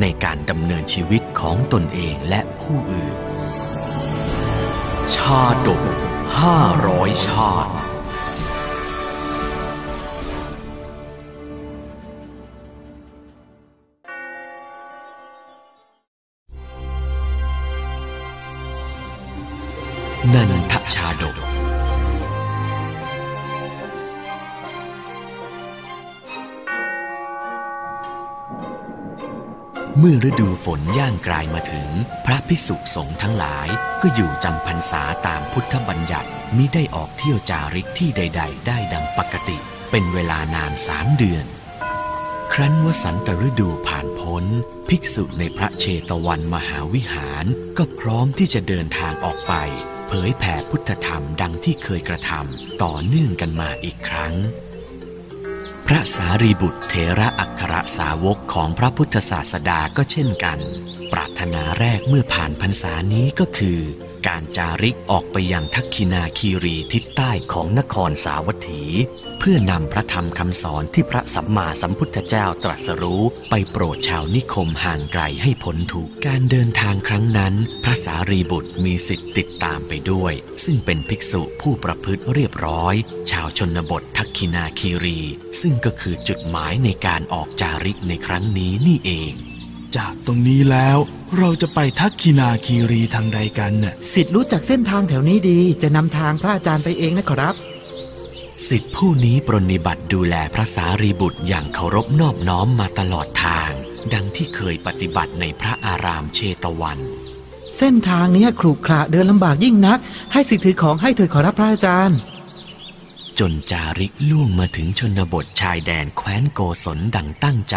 ในการดำเนินชีวิตของตนเองและผู้อื่น ชาดกห้าร้อยชาตินันทชาดก เมื่อฤดูฝนย่างกลายมาถึง พระพิสุสงฆ์ทั้งหลายก็อยู่จำพรรษาตามพุทธบัญญัติมิได้ออกเที่ยวจาริกที่ใด ๆ ได้ดังปกติ เป็นเวลานานสามเดือน ครั้นวสันตฤดูผ่านพ้น ภิกษุในพระเชตวันมหาวิหาร ก็พร้อมที่จะเดินทางออกไป เผยแผ่พุทธธรรมดังที่เคยกระทำต่อเนื่องกันมาอีกครั้ง พระสารีบุตรเถระอัครสาวกของพระพุทธศาสดาก็เช่นกัน ปรารถนาแรกเมื่อผ่านพรรษานี้ก็คือ การจาริกออกไปยังทักคินาคีรีทิศใต้ของนครสาวัตถี เพื่อนำพระธรรมคำสอนที่พระสัมมาสัมพุทธเจ้าตรัสรู้ไปโปรดชาวนิคมห่างไกลให้พ้นทุกข์การเดินทางครั้งนั้น พระสารีบุตรมีสิทธิ์ติดตามไปด้วย ซึ่งเป็นภิกษุผู้ประพฤติเรียบร้อย ชาวชนบททักคินาคีรี ซึ่งก็คือจุดหมายในการออกจาริกในครั้งนี้นี่เอง จากตรงนี้แล้วเราจะไปทักคินาคีรีทางใดกันน่ะสิทธิ์รู้จักเส้นทางแถวนี้ดีจะนำทางพระอาจารย์ไปเองนะครับ สิทธิผู้นี้ปรนนิบัติดูแลพระสารีบุตรอย่างเคารพนอบน้อมมาตลอดทาง ดังที่เคยปฏิบัติในพระอารามเชตวัน เส้นทางเนี้ยขรุขระเดินลำบากยิ่งนัก ให้สิทธิ์ถือของให้เถิดขอรับพระอาจารย์ จนจาริกล่วงมาถึงชนบทชายแดนแคว้นโกศลดังตั้งใจ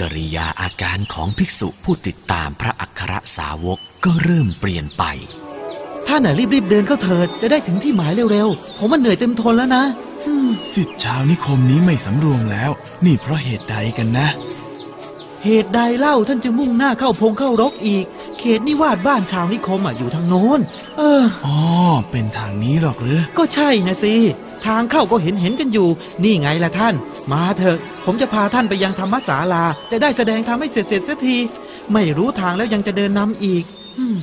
กริยาอาการของภิกษุผู้ติดตามพระอัครสาวกก็เริ่มเปลี่ยนไป ท่านน่ะรีบๆเดินเข้าเถิดจะได้ถึงที่หมายเร็วๆผมมันเหนื่อยเต็มทนแล้วนะอืม สิทธิ์ชาวนิคมนี้ไม่สำรวมแล้ว นี่เพราะเหตุใดกันนะ เหตุใดเล่าท่านจึงมุ่งหน้าเข้าพงเข้ารกอีก เขตนิวาสบ้านชาวนิคมอะอยู่ทางโน้น เอออ๋อเป็นทางนี้หรอกหรือ ก็ใช่นะสิ ทางเข้าก็เห็นเห็นๆกันอยู่ นี่ไงล่ะท่าน มาเถอะ ผมจะพาท่านไปยังธรรมศาลา จะได้แสดงธรรมให้เสร็จเสร็จๆสักที ไม่รู้ทางแล้วยังจะเดินนำอีกอืม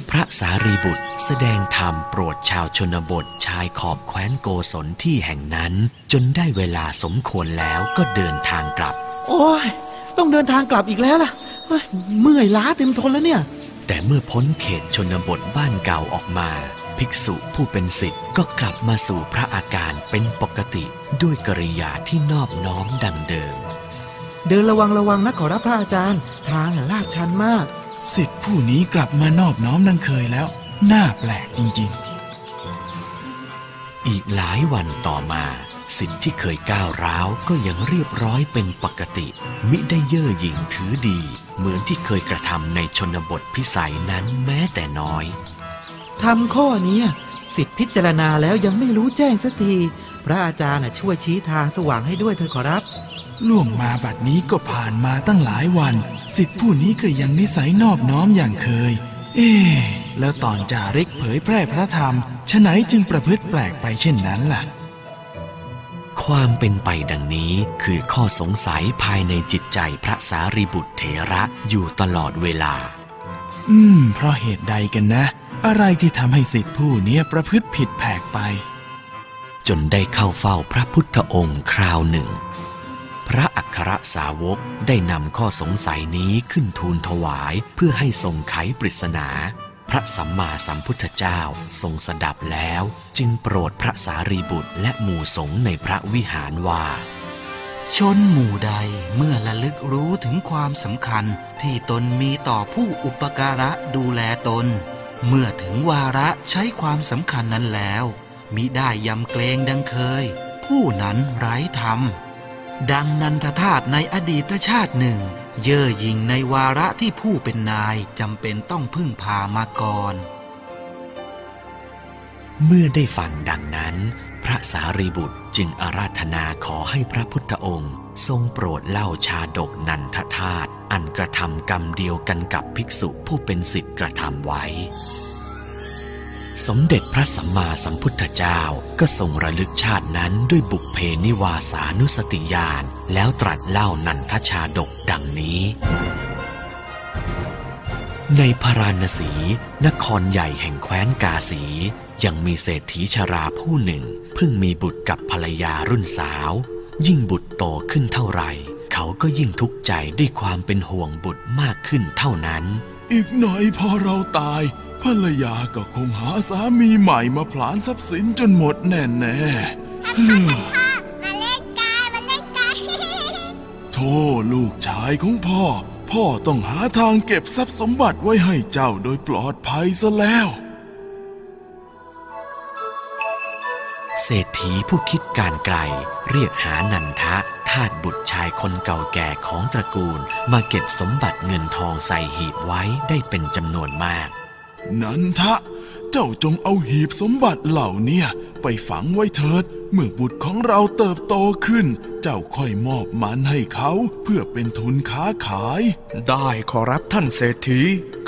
พระสารีบุตรแสดงธรรมโปรดชาวชนบทชายขอบแคว้นโกศลที่แห่งนั้น จนได้เวลาสมควรแล้วก็เดินทางกลับ โอ้ย ต้องเดินทางกลับอีกแล้วล่ะเฮ้ยเมื่อยล้าเต็มทนแล้วเนี่ย แต่เมื่อพ้นเขตชนบทบ้านเก่าออกมา ภิกษุผู้เป็นศิษย์ก็กลับมาสู่พระอาการเป็นปกติด้วยกริยาที่นอบน้อมดังเดิม เดินระวังระวังนะขอรับพระอาจารย์ ทางน่ะลาดชันมาก สิทธิ์ผู้นี้กลับมานอบน้อมดังเคยแล้ว น่าแปลกจริงอีกหลายวันต่อมาสิทธิ์ที่เคยก้าวร้าวก็ยังเรียบร้อยเป็นปกติ มิได้เย่อหยิ่งถือดี เหมือนที่เคยกระทำในชนบทพิสัยนั้นแม้แต่น้อยทำข้อเนี้ยสิทธิพิจารณาแล้วยังไม่รู้แจ้งสักที พระอาจารย์น่ะช่วยชี้ทางสว่างให้ด้วยเถอะขอรับๆ ล่วงมาบัดนี้ก็ผ่านมาตั้งหลายวัน สิทธิ์ผู้นี้ก็ยังนิสัยนอบน้อมอย่างเคย เอ๊ะแล้วตอนจาริกเผยแพร่พระธรรมฉะไหนจึงประพฤติแปลกไปเช่นนั้นล่ะ ความเป็นไปดังนี้คือข้อสงสัยภายในจิตใจพระสารีบุตรเถระอยู่ตลอดเวลา อืม เพราะเหตุใดกันนะ อะไรที่ทำให้สิทธิผู้เนี้ยประพฤติผิดแผกไป จนได้เข้าเฝ้าพระพุทธองค์คราวหนึ่ง พระอัครสาวกได้นำข้อสงสัยนี้ขึ้นทูลถวายเพื่อให้ทรงไขปริศนา พระสัมมาสัมพุทธเจ้าทรงสดับแล้ว จึงโปรดพระสารีบุตรและหมู่สงฆ์ในพระวิหารว่า ชนหมู่ใดเมื่อระลึกรู้ถึงความสำคัญที่ตนมีต่อผู้อุปการะดูแลตน เมื่อถึงวาระใช้ความสำคัญนั้นแล้วมิได้ยำเกรงดังเคย ผู้นั้นไร้ธรรม ดังนันทธาตุในอดีตชาติหนึ่ง เย่อหยิ่งในวาระที่ผู้เป็นนายจำเป็นต้องพึ่งพามาก่อน เมื่อได้ฟังดังนั้น พระสารีบุตรจึงอาราธนาขอให้พระพุทธองค์ ทรงโปรดเล่าชาดกนันทธาตุอันกระทำกรรมเดียวกันกับภิกษุผู้เป็นสิทธิ์กระทำไว้ สมเด็จพระสัมมาสัมพุทธเจ้าก็ทรงระลึกชาตินั้นด้วยบุพเพนิวาสานุสติญาณแล้วตรัสเล่านันทชาดกดังนี้ ในพาราณสี นครใหญ่แห่งแคว้นกาสี ยังมีเศรษฐีชราผู้หนึ่ง เพิ่งมีบุตรกับภรรยารุ่นสาว ยิ่งบุตรโตขึ้นเท่าไหร่ เขาก็ยิ่งทุกข์ใจด้วยความเป็นห่วงบุตรมากขึ้นเท่านั้น อีกหน่อยพอเราตาย ภรรยาก็คงหาสามีใหม่มาผลานทรัพย์สินจนหมดแน่แน่ๆเฮ้อมาเล่นกันมาเล่นกันโธ่ลูกชายของพ่อ พ่อต้องหาทางเก็บทรัพย์สมบัติไว้ให้เจ้าโดยปลอดภัยซะแล้ว เศรษฐีผู้คิดการไกลเรียกหานันทะทาสบุตรชายคนเก่าแก่ของตระกูลมาเก็บสมบัติเงินทองใส่หีบไว้ได้เป็นจำนวนมาก นันทะ เจ้าจงเอาหีบสมบัติเหล่าเนี้ยไปฝังไว้เถิด เมื่อบุตรของเราเติบโตขึ้น เจ้าค่อยมอบมันให้เขาเพื่อเป็นทุนค้าขาย ได้ขอรับท่านเศรษฐี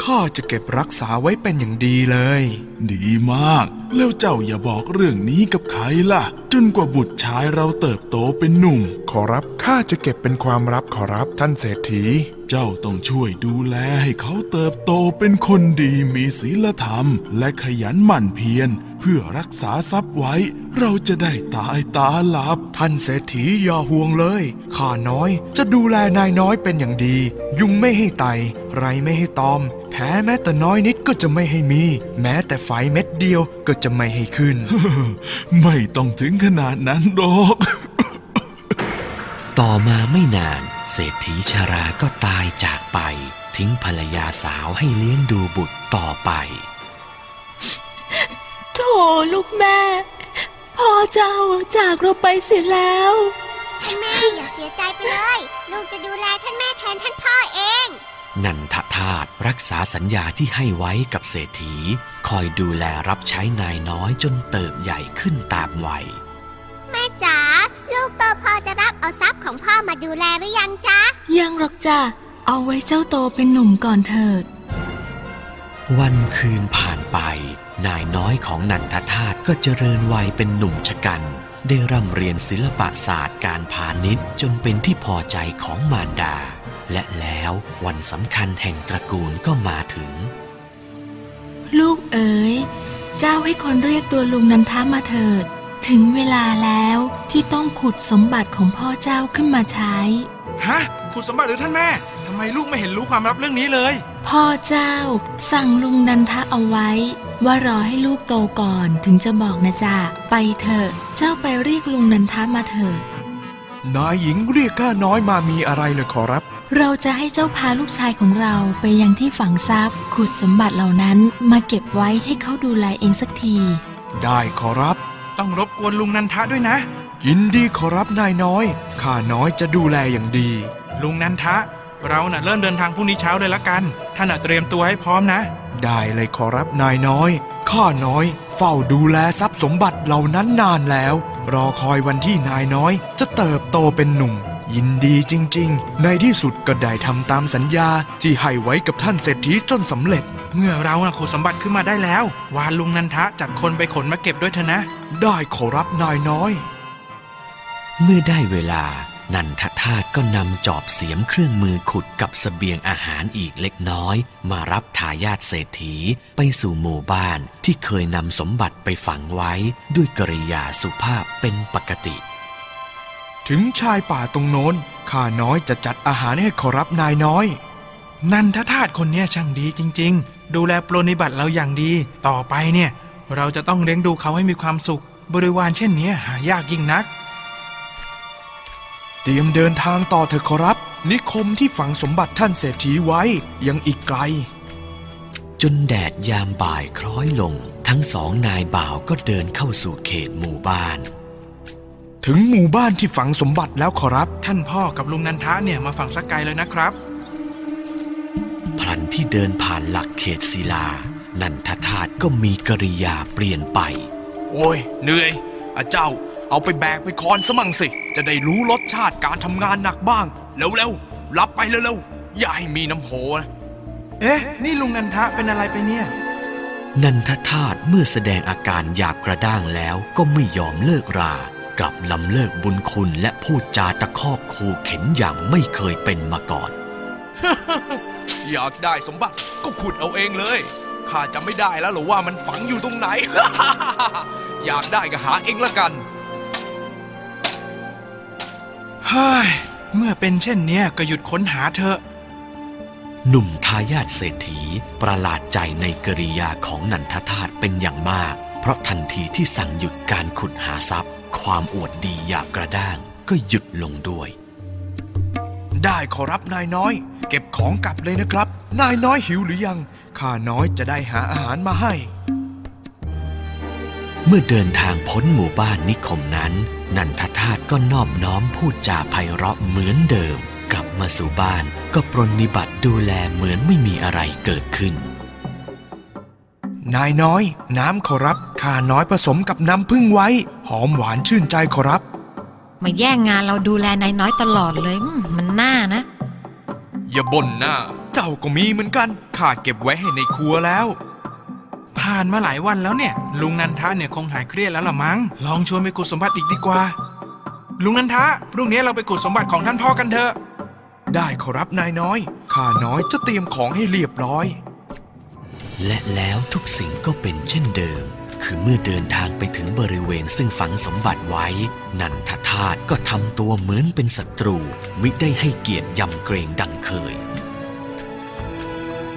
ข้าจะเก็บรักษาไว้เป็นอย่างดีเลย ดีมาก แล้วเจ้าอย่าบอกเรื่องนี้กับใครล่ะ จนกว่าบุตรชายเราเติบโตเป็นหนุ่ม ขอรับข้าจะเก็บเป็นความลับขอรับท่านเศรษฐี เจ้าต้องช่วยดูแลให้เขาเติบโตเป็นคนดีมีศีลธรรม และขยันหมั่นเพียร เพื่อรักษาทรัพย์ไว้ เราจะได้ตายตาหลับ ท่านเศรษฐีอย่าห่วงเลย ข้าน้อยจะดูแลนายน้อยเป็นอย่างดี ยุงไม่ให้ไต ไรไม่ให้ตอม แพ้แม้แต่น้อยนิดก็จะไม่ให้มี แม้แต่ไฟเม็ดเดียวก็จะไม่ให้ขึ้น ไม่ต้องถึงขนาดนั้นหรอก ต่อมาไม่นาน เศรษฐีชาราก็ตายจากไป ทิ้งภรรยาสาวให้เลี้ยงดูบุตรต่อไป โถลูกแม่ พ่อเจ้าจากเราไปเสียแล้ว ท่านแม่อย่าเสียใจไปเลย ลูกจะดูแลท่านแม่แทนท่านพ่อเอง นันทธาตรักษาสัญญาที่ให้ไว้กับเศรษฐี คอยดูแลรับใช้นายน้อยจนเติบใหญ่ขึ้นตามวัย แม่จ๋าลูกโตพอจะรับเอาทรัพย์ของพ่อมาดูแลหรือยังจ๊ะ ยังหรอกจ้ะเอาไว้เจ้าโตเป็นหนุ่มก่อนเถิด วันคืนผ่านไป นายน้อยของนันทธาตก็เจริญวัยเป็นหนุ่มชะกัน ได้ร่ำเรียนศิลปศาสตร์การพาณิชย์จนเป็นที่พอใจของมารดา และแล้ววันสำคัญแห่งตระกูลก็มาถึง ลูกเอ๋ย เจ้าให้คนเรียกตัวลุงนันทามาเถิด ถึงเวลาแล้วที่ต้องขุดสมบัติของพ่อเจ้าขึ้นมาใช้ ฮะคุณสมบัติหรือท่านแม่ทำไมลูกไม่เห็นรู้ความลับเรื่องนี้เลย พ่อเจ้าสั่งลุงนันทะเอาไว้ ว่ารอให้ลูกโตก่อนถึงจะบอกนะจ๊ะไปเถอะ เจ้าไปเรียกลุงนันทะมาเถิดนายหญิงเรียกข้าน้อยมามีอะไรเลยขอรับ เราจะให้เจ้าพาลูกชายของเราไปยังที่ฝังทรัพย์ ขุดสมบัติเหล่านั้นมาเก็บไว้ให้เขาดูแลเองสักที ได้ขอรับ ต้องรบกวนลุงนันทะด้วยนะ ยินดีขอรับนายน้อย ข้าน้อยจะดูแลอย่างดี ลุงนันทะ เราน่ะเริ่มเดินทางพรุ่งนี้เช้าเลยละกัน ท่านน่ะเตรียมตัวให้พร้อมนะ ได้เลยขอรับนายน้อย ข้าน้อย เฝ้าดูแลทรัพย์สมบัติเหล่านั้นนานแล้ว รอคอยวันที่นายน้อย จะเติบโตเป็นหนุ่ม ยินดีจริง ๆ ในที่สุดก็ได้ทำตามสัญญาที่ให้ไว้กับท่านเศรษฐีจนสำเร็จ เมื่อเราน่ะขุดสมบัติขึ้นมาได้แล้ว วานลุงนันทะจัดคนไปขนมาเก็บด้วยเถอะนะ ได้ขอรับนายน้อย เมื่อได้เวลา นันทธาตก็นำจอบเสียมเครื่องมือขุดกับสเสบียงอาหารอีกเล็กน้อย มารับทายาทเศรษฐีไปสู่หมู่บ้านที่เคยนำสมบัติไปฝังไว้ด้วยกริยาสุภาพเป็นปกติ ถึงชายป่าตรงโน้นข้าน้อยจะจัดอาหารให้ขอรับนายน้อย นันทธาตคนเนี้ยช่างดีจริง ๆ ดูแลปรนนิบัติเราอย่างดี ต่อไปเนี่ย เราจะต้องเลี้ยงดูเขาให้มีความสุข บริวารเช่นนี้หายากยิ่งนัก เตรียมเดินทางต่อเถอะขอรับ นิคมที่ฝังสมบัติท่านเศรษฐีไว้ยังอีกไกล จนแดดยามบ่ายคล้อยลง ทั้งสองนายบ่าวก็เดินเข้าสู่เขตหมู่บ้านถถึงหมู่บ้านที่ฝังสมบัติแล้วขอรับ ท่านพ่อกับลุงนันทะเนี่ยมาฝั่งสักไกลเลยนะครับ พลันที่เดินผ่านหลักเขตศิลา นันทธาตุก็มีกริยาเปลี่ยนไป โอ้ยเหนื่อยอาเจ้า เอาไปแบกไปคอนสมั่งสิ จะได้รู้รสชาติการทำงานหนักบ้าง เร็วๆ รับไปเร็วๆ อย่าให้มีน้ำโหนะ เอ๊ะ นี่ลุงนันทะเป็นอะไรไปเนี่ย นันทธาตุเมื่อแสดงอาการอยากกระด้างแล้วก็ไม่ยอมเลิกรา กลับลำเลิกบุญคุณและพูดจาตะคอกคูเข็นอย่างไม่เคยเป็นมาก่อน อยากได้สมบัติก็ขุดเอาเองเลยข้าจะไม่ได้แล้วหรือว่ามันฝังอยู่ตรงไหน อยากได้ก็หาเองละกัน เฮ้ย เมื่อเป็นเช่นเนี้ยก็หยุดค้นหาเถอะ หนุ่มทายาทเศรษฐีประหลาดใจในกริยาของนันทธาตุเป็นอย่างมาก เพราะทันทีที่สั่งหยุดการขุดหาทรัพย์ ความอวดดีอยากกระด้างก็หยุดลงด้วย ได้ขอรับนายน้อย เก็บของกลับเลยนะครับ นายน้อยหิวหรือยังข้าน้อยจะได้หาอาหารมาให้ เมื่อเดินทางพ้นหมู่บ้านนิคมนั้น นันทธาตุก็นอบน้อมพูดจาไพเราะเหมือนเดิม กลับมาสู่บ้านก็ปรนนิบัติดูแลเหมือนไม่มีอะไรเกิดขึ้น นายน้อย น้ำขอรับข้าน้อยผสมกับน้ำพึ่งไว้ หอมหวานชื่นใจขอรับ มาแย่งงานเราดูแลนายน้อยตลอดเลยอืมมันน่านะ อย่าบ่นหน้า เจ้าก็มีเหมือนกันข้าเก็บไว้ให้ในครัวแล้ว ผ่านมาหลายวันแล้วเนี่ย ลุงนันทะเนี่ยคงหายเครียดแล้วล่ะมั้ง ลองชวนไปขุดสมบัติอีกดีกว่า ลุงนันทะพรุ่งนี้เราไปขุดสมบัติของท่านพ่อกันเถอะ ได้ขอรับนายน้อย ข้าน้อยจะเตรียมของให้เรียบร้อย และแล้วทุกสิ่งก็เป็นเช่นเดิม คือเมื่อเดินทางไปถึงบริเวณซึ่งฝังสมบัติไว้ นันทธาตุก็ทำตัวเหมือนเป็นศัตรู มิได้ให้เกียรติยำเกรงดังเคย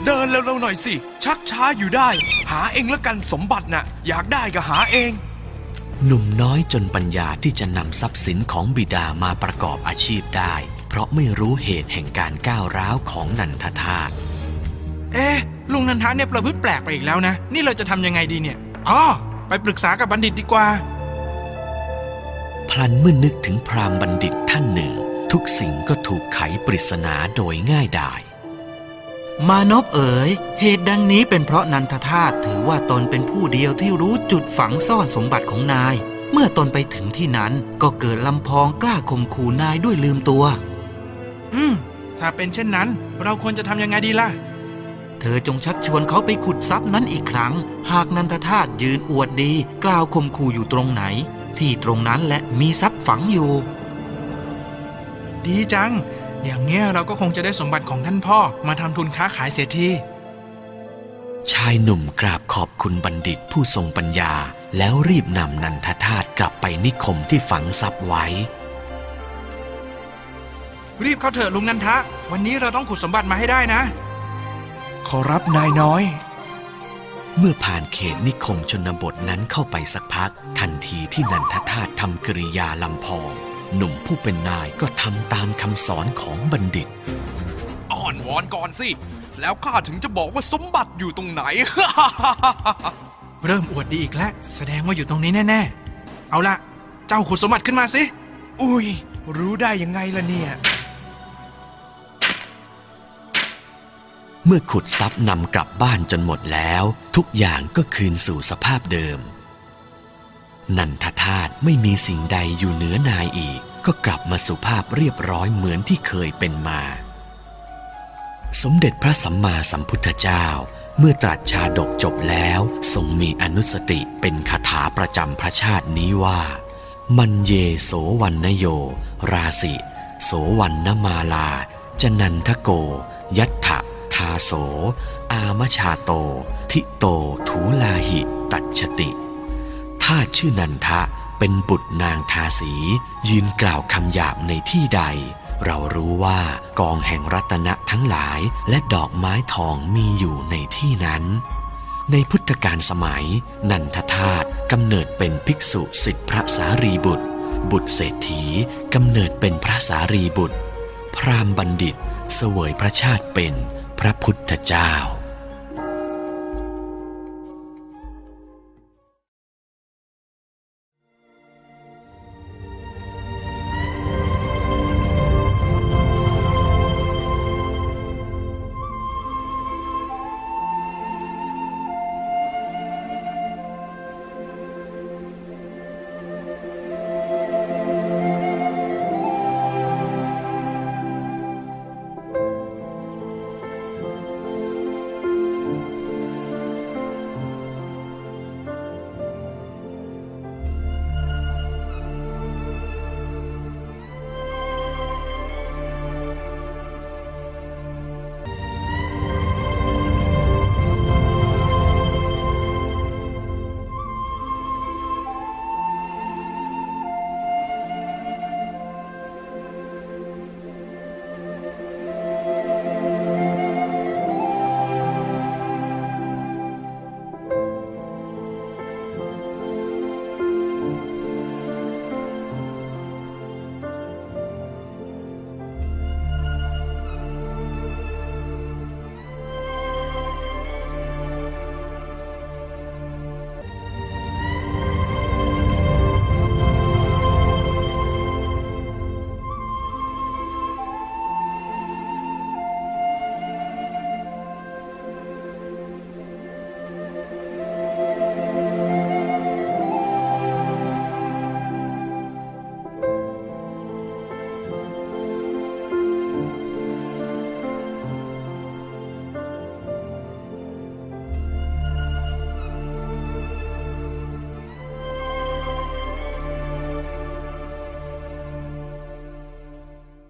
เดินเร็วๆหน่อยสิ ชักช้าอยู่ได้ หาเองละกันสมบัติน่ะ อยากได้ก็หาเอง หนุ่มน้อยจนปัญญาที่จะนำทรัพย์สินของบิดามาประกอบอาชีพได้ เพราะไม่รู้เหตุแห่งการก้าวร้าวของนันทธาตุเอ๊ะลุงนันทะเนี่ยประพฤติแปลกไปอีกแล้วนะ นี่เราจะทำยังไงดีเนี่ยอ๋อไปปรึกษากับบัณฑิตดีกว่า พลันเมื่อนึกถึงพราหมณ์บัณฑิตท่านหนึ่ง ทุกสิ่งก็ถูกไขปริศนาโดยง่ายดาย มานพเอ๋ย เหตุดังนี้เป็นเพราะนันทธาตุถือว่าตนเป็นผู้เดียวที่รู้จุดฝังซ่อนสมบัติของนาย เมื่อตนไปถึงที่นั้นก็เกิดลำพองกล้าข่มขู่นายด้วยลืมตัว อืม ถ้าเป็นเช่นนั้น เราควรจะทำยังไงดีล่ะ เธอจงชักชวนเขาไปขุดทรัพย์นั้นอีกครั้ง หากนันทธาตุยืนอวดดี กล่าวข่มขู่อยู่ตรงไหน ที่ตรงนั้นและมีทรัพย์ฝังอยู่ ดีจัง อย่างเนี้ยเราก็คงจะได้สมบัติของท่านพ่อมาทำทุนค้าขายเสียทีชายหนุ่มกราบขอบคุณบัณฑิตผู้ทรงปัญญา แล้วรีบนำนันทธาตุกลับไปนิคมที่ฝังทรัพย์ไว้ รีบเข้าเถอะลุงนันทะ วันนี้เราต้องขุดสมบัติมาให้ได้นะ ขอรับนายน้อย เมื่อผ่านเขตนิคมชนบทนั้นเข้าไปสักพัก ทันทีที่นันทธาตุทำกริยาลำพอง หนุ่มผู้เป็นนายก็ทำตามคำสอนของบัณฑิตอ่อนวอนก่อนสิ แล้วข้าถึงจะบอกว่าสมบัติอยู่ตรงไหน เริ่มอวดดีอีกแล้ว แสดงว่าอยู่ตรงนี้แน่ ๆ เอาละเจ้าขุดสมบัติขึ้นมาสิ อุ้ย รู้ได้ยังไงล่ะเนี่ย เมื่อขุดทรัพย์นำกลับบ้านจนหมดแล้ว ทุกอย่างก็คืนสู่สภาพเดิม นันทธาตุไม่มีสิ่งใดอยู่เหนือนายอีก ก็กลับมาสุภาพเรียบร้อยเหมือนที่เคยเป็นมา สมเด็จพระสัมมาสัมพุทธเจ้า เมื่อตรัสชาดกจบแล้วทรงมีอนุสติเป็นคาถาประจำพระชาตินี้ว่า มันเยโสวันนโย ราสิโสวันนมาลา จนันทโก ยัตถะทาโส อามชาโต ทิโต ถูลาหิ ตัชติ ถ้าชื่อนันทะเป็นบุตรนางทาสี ยืนกล่าวคำหยาบในที่ใด เรารู้ว่ากองแห่งรัตนะทั้งหลายและดอกไม้ทองมีอยู่ในที่นั้น ในพุทธกาลสมัย นันทธาตุกำเนิดเป็นภิกษุสิทธิพระสารีบุตร บุตรเศรษฐีกำเนิดเป็นพระสารีบุตร พราหมณ์บัณฑิต เสวยพระชาติเป็นพระพุทธเจ้า